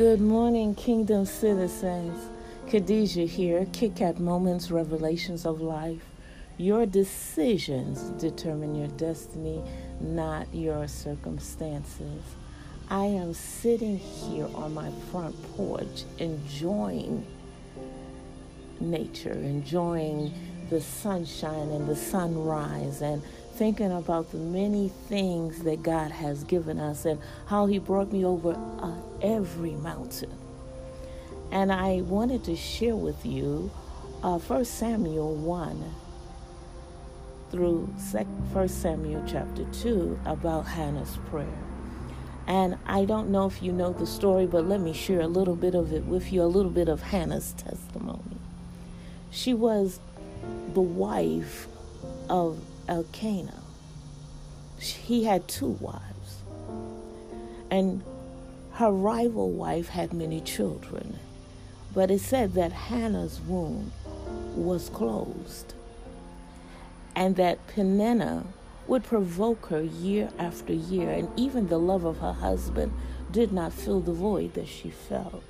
Good morning, Kingdom citizens. Khadijah here, Kit Kat Moments, Revelations of Life. Your decisions determine your destiny, not your circumstances. I am sitting here on my front porch enjoying nature, enjoying the sunshine and the sunrise, and thinking about the many things that God has given us and how He brought me over uh, every mountain. And I wanted to share with you uh, 1 Samuel 1 through 1 Samuel chapter 2 about Hannah's prayer. And I don't know if you know the story, but let me share a little bit of it with you, a little bit of Hannah's testimony. She was the wife of Elkanah. He had two wives. And her rival wife had many children. But it said that Hannah's womb was closed and that Peninnah would provoke her year after year, and even the love of her husband did not fill the void that she felt.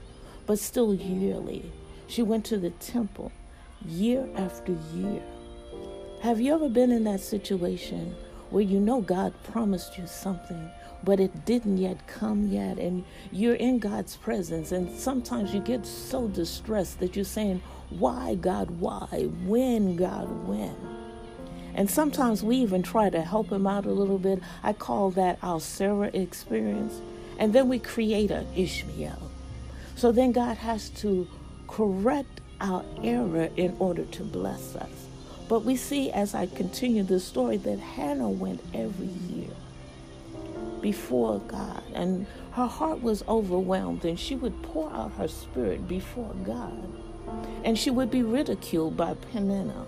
But still, yearly, she went to the temple year after year have you ever been in that situation where you know God promised you something, but it didn't yet come yet, and you're in God's presence, and sometimes you get so distressed that you're saying, Why, God, why? When, God, when? And sometimes we even try to help him out a little bit. I call that our Sarah experience. And then we create an Ishmael. So then God has to correct our error in order to bless us. But we see as I continue the story that Hannah went every year before God, and her heart was overwhelmed, and she would pour out her spirit before God, and she would be ridiculed by Peninnah.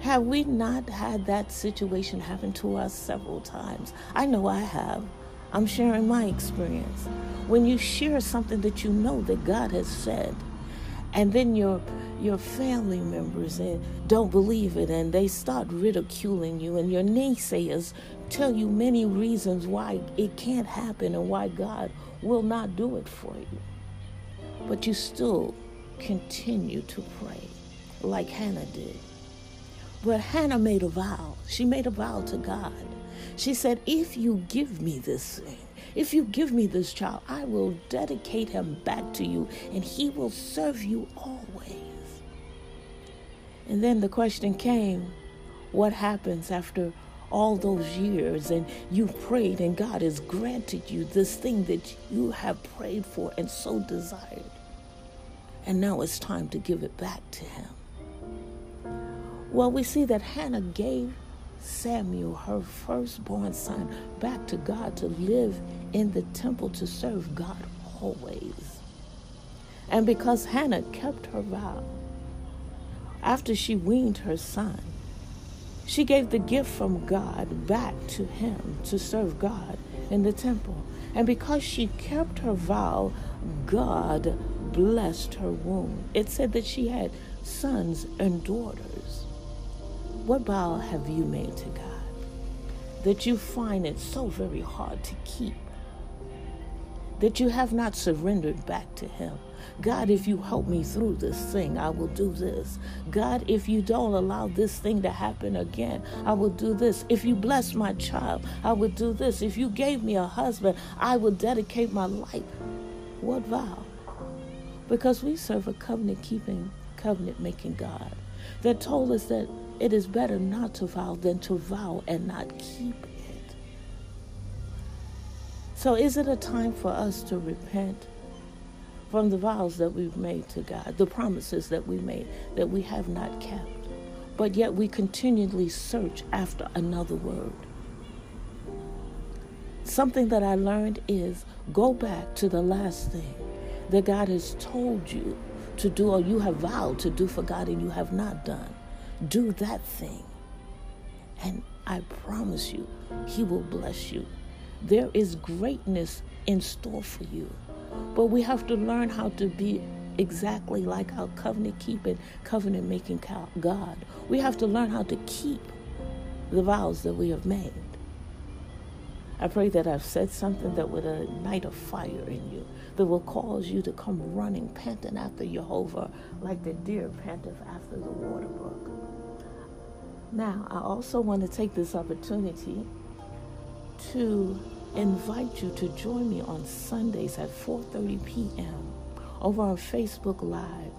Have we not had that situation happen to us several times? I know I have. I'm sharing my experience. When you share something that you know that God has said, and then your your family members and don't believe it and they start ridiculing you and your naysayers tell you many reasons why it can't happen and why God will not do it for you. But you still continue to pray like Hannah did. But Hannah made a vow. She made a vow to God. She said, If you give me this thing, if you give me this child, I will dedicate him back to you and he will serve you always. And then the question came what happens after all those years and you've prayed and God has granted you this thing that you have prayed for and so desired? And now it's time to give it back to Him. Well, we see that Hannah gave Samuel, her firstborn son, back to God to live in the temple to serve God always. And because Hannah kept her vow, after she weaned her son, she gave the gift from God back to him to serve God in the temple. And because she kept her vow, God blessed her womb. It said that she had sons and daughters. What vow have you made to God that you find it so very hard to keep? That you have not surrendered back to Him? God, if you help me through this thing, I will do this. God, if you don't allow this thing to happen again, I will do this. If you bless my child, I will do this. If you gave me a husband, I will dedicate my life. What vow? Because we serve a covenant keeping, covenant making God that told us that it is better not to vow than to vow and not keep it. So, is it a time for us to repent? from the vows that we've made to God, the promises that we made that we have not kept. But yet we continually search after another word. Something that I learned is go back to the last thing that God has told you to do or you have vowed to do for God and you have not done. Do that thing. And I promise you, He will bless you. There is greatness in store for you. But we have to learn how to be exactly like our covenant keeping, covenant making God. We have to learn how to keep the vows that we have made. I pray that I've said something that would ignite a fire in you, that will cause you to come running, panting after Jehovah, like the deer panteth after the water brook. Now, I also want to take this opportunity to invite you to join me on Sundays at 4:30 p.m. over on Facebook Live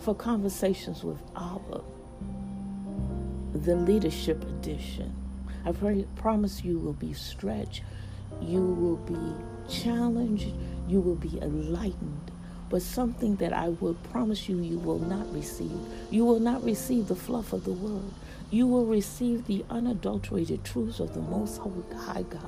for conversations with Abba, the leadership edition. I pray, promise you will be stretched, you will be challenged, you will be enlightened. But something that I will promise you, you will not receive. You will not receive the fluff of the word. You will receive the unadulterated truths of the Most High God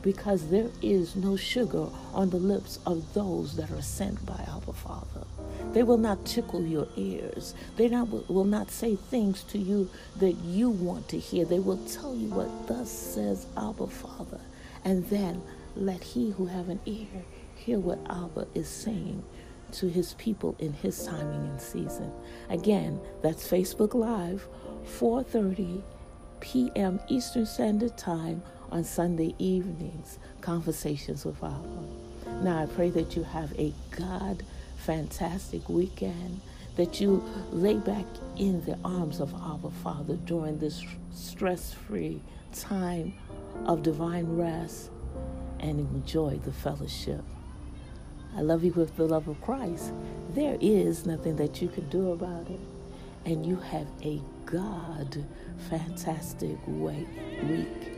because there is no sugar on the lips of those that are sent by our Father. They will not tickle your ears. They not, will not say things to you that you want to hear. They will tell you what thus says Abba Father. And then let he who have an ear hear what Abba is saying to his people in his timing and season. Again, that's Facebook Live, 4:30 p.m. Eastern Standard Time on Sunday evenings, Conversations with Abba. Now I pray that you have a God fantastic weekend, that you lay back in the arms of our Father during this stress free time of divine rest and enjoy the fellowship. I love you with the love of Christ. There is nothing that you can do about it. And you have a God fantastic way, week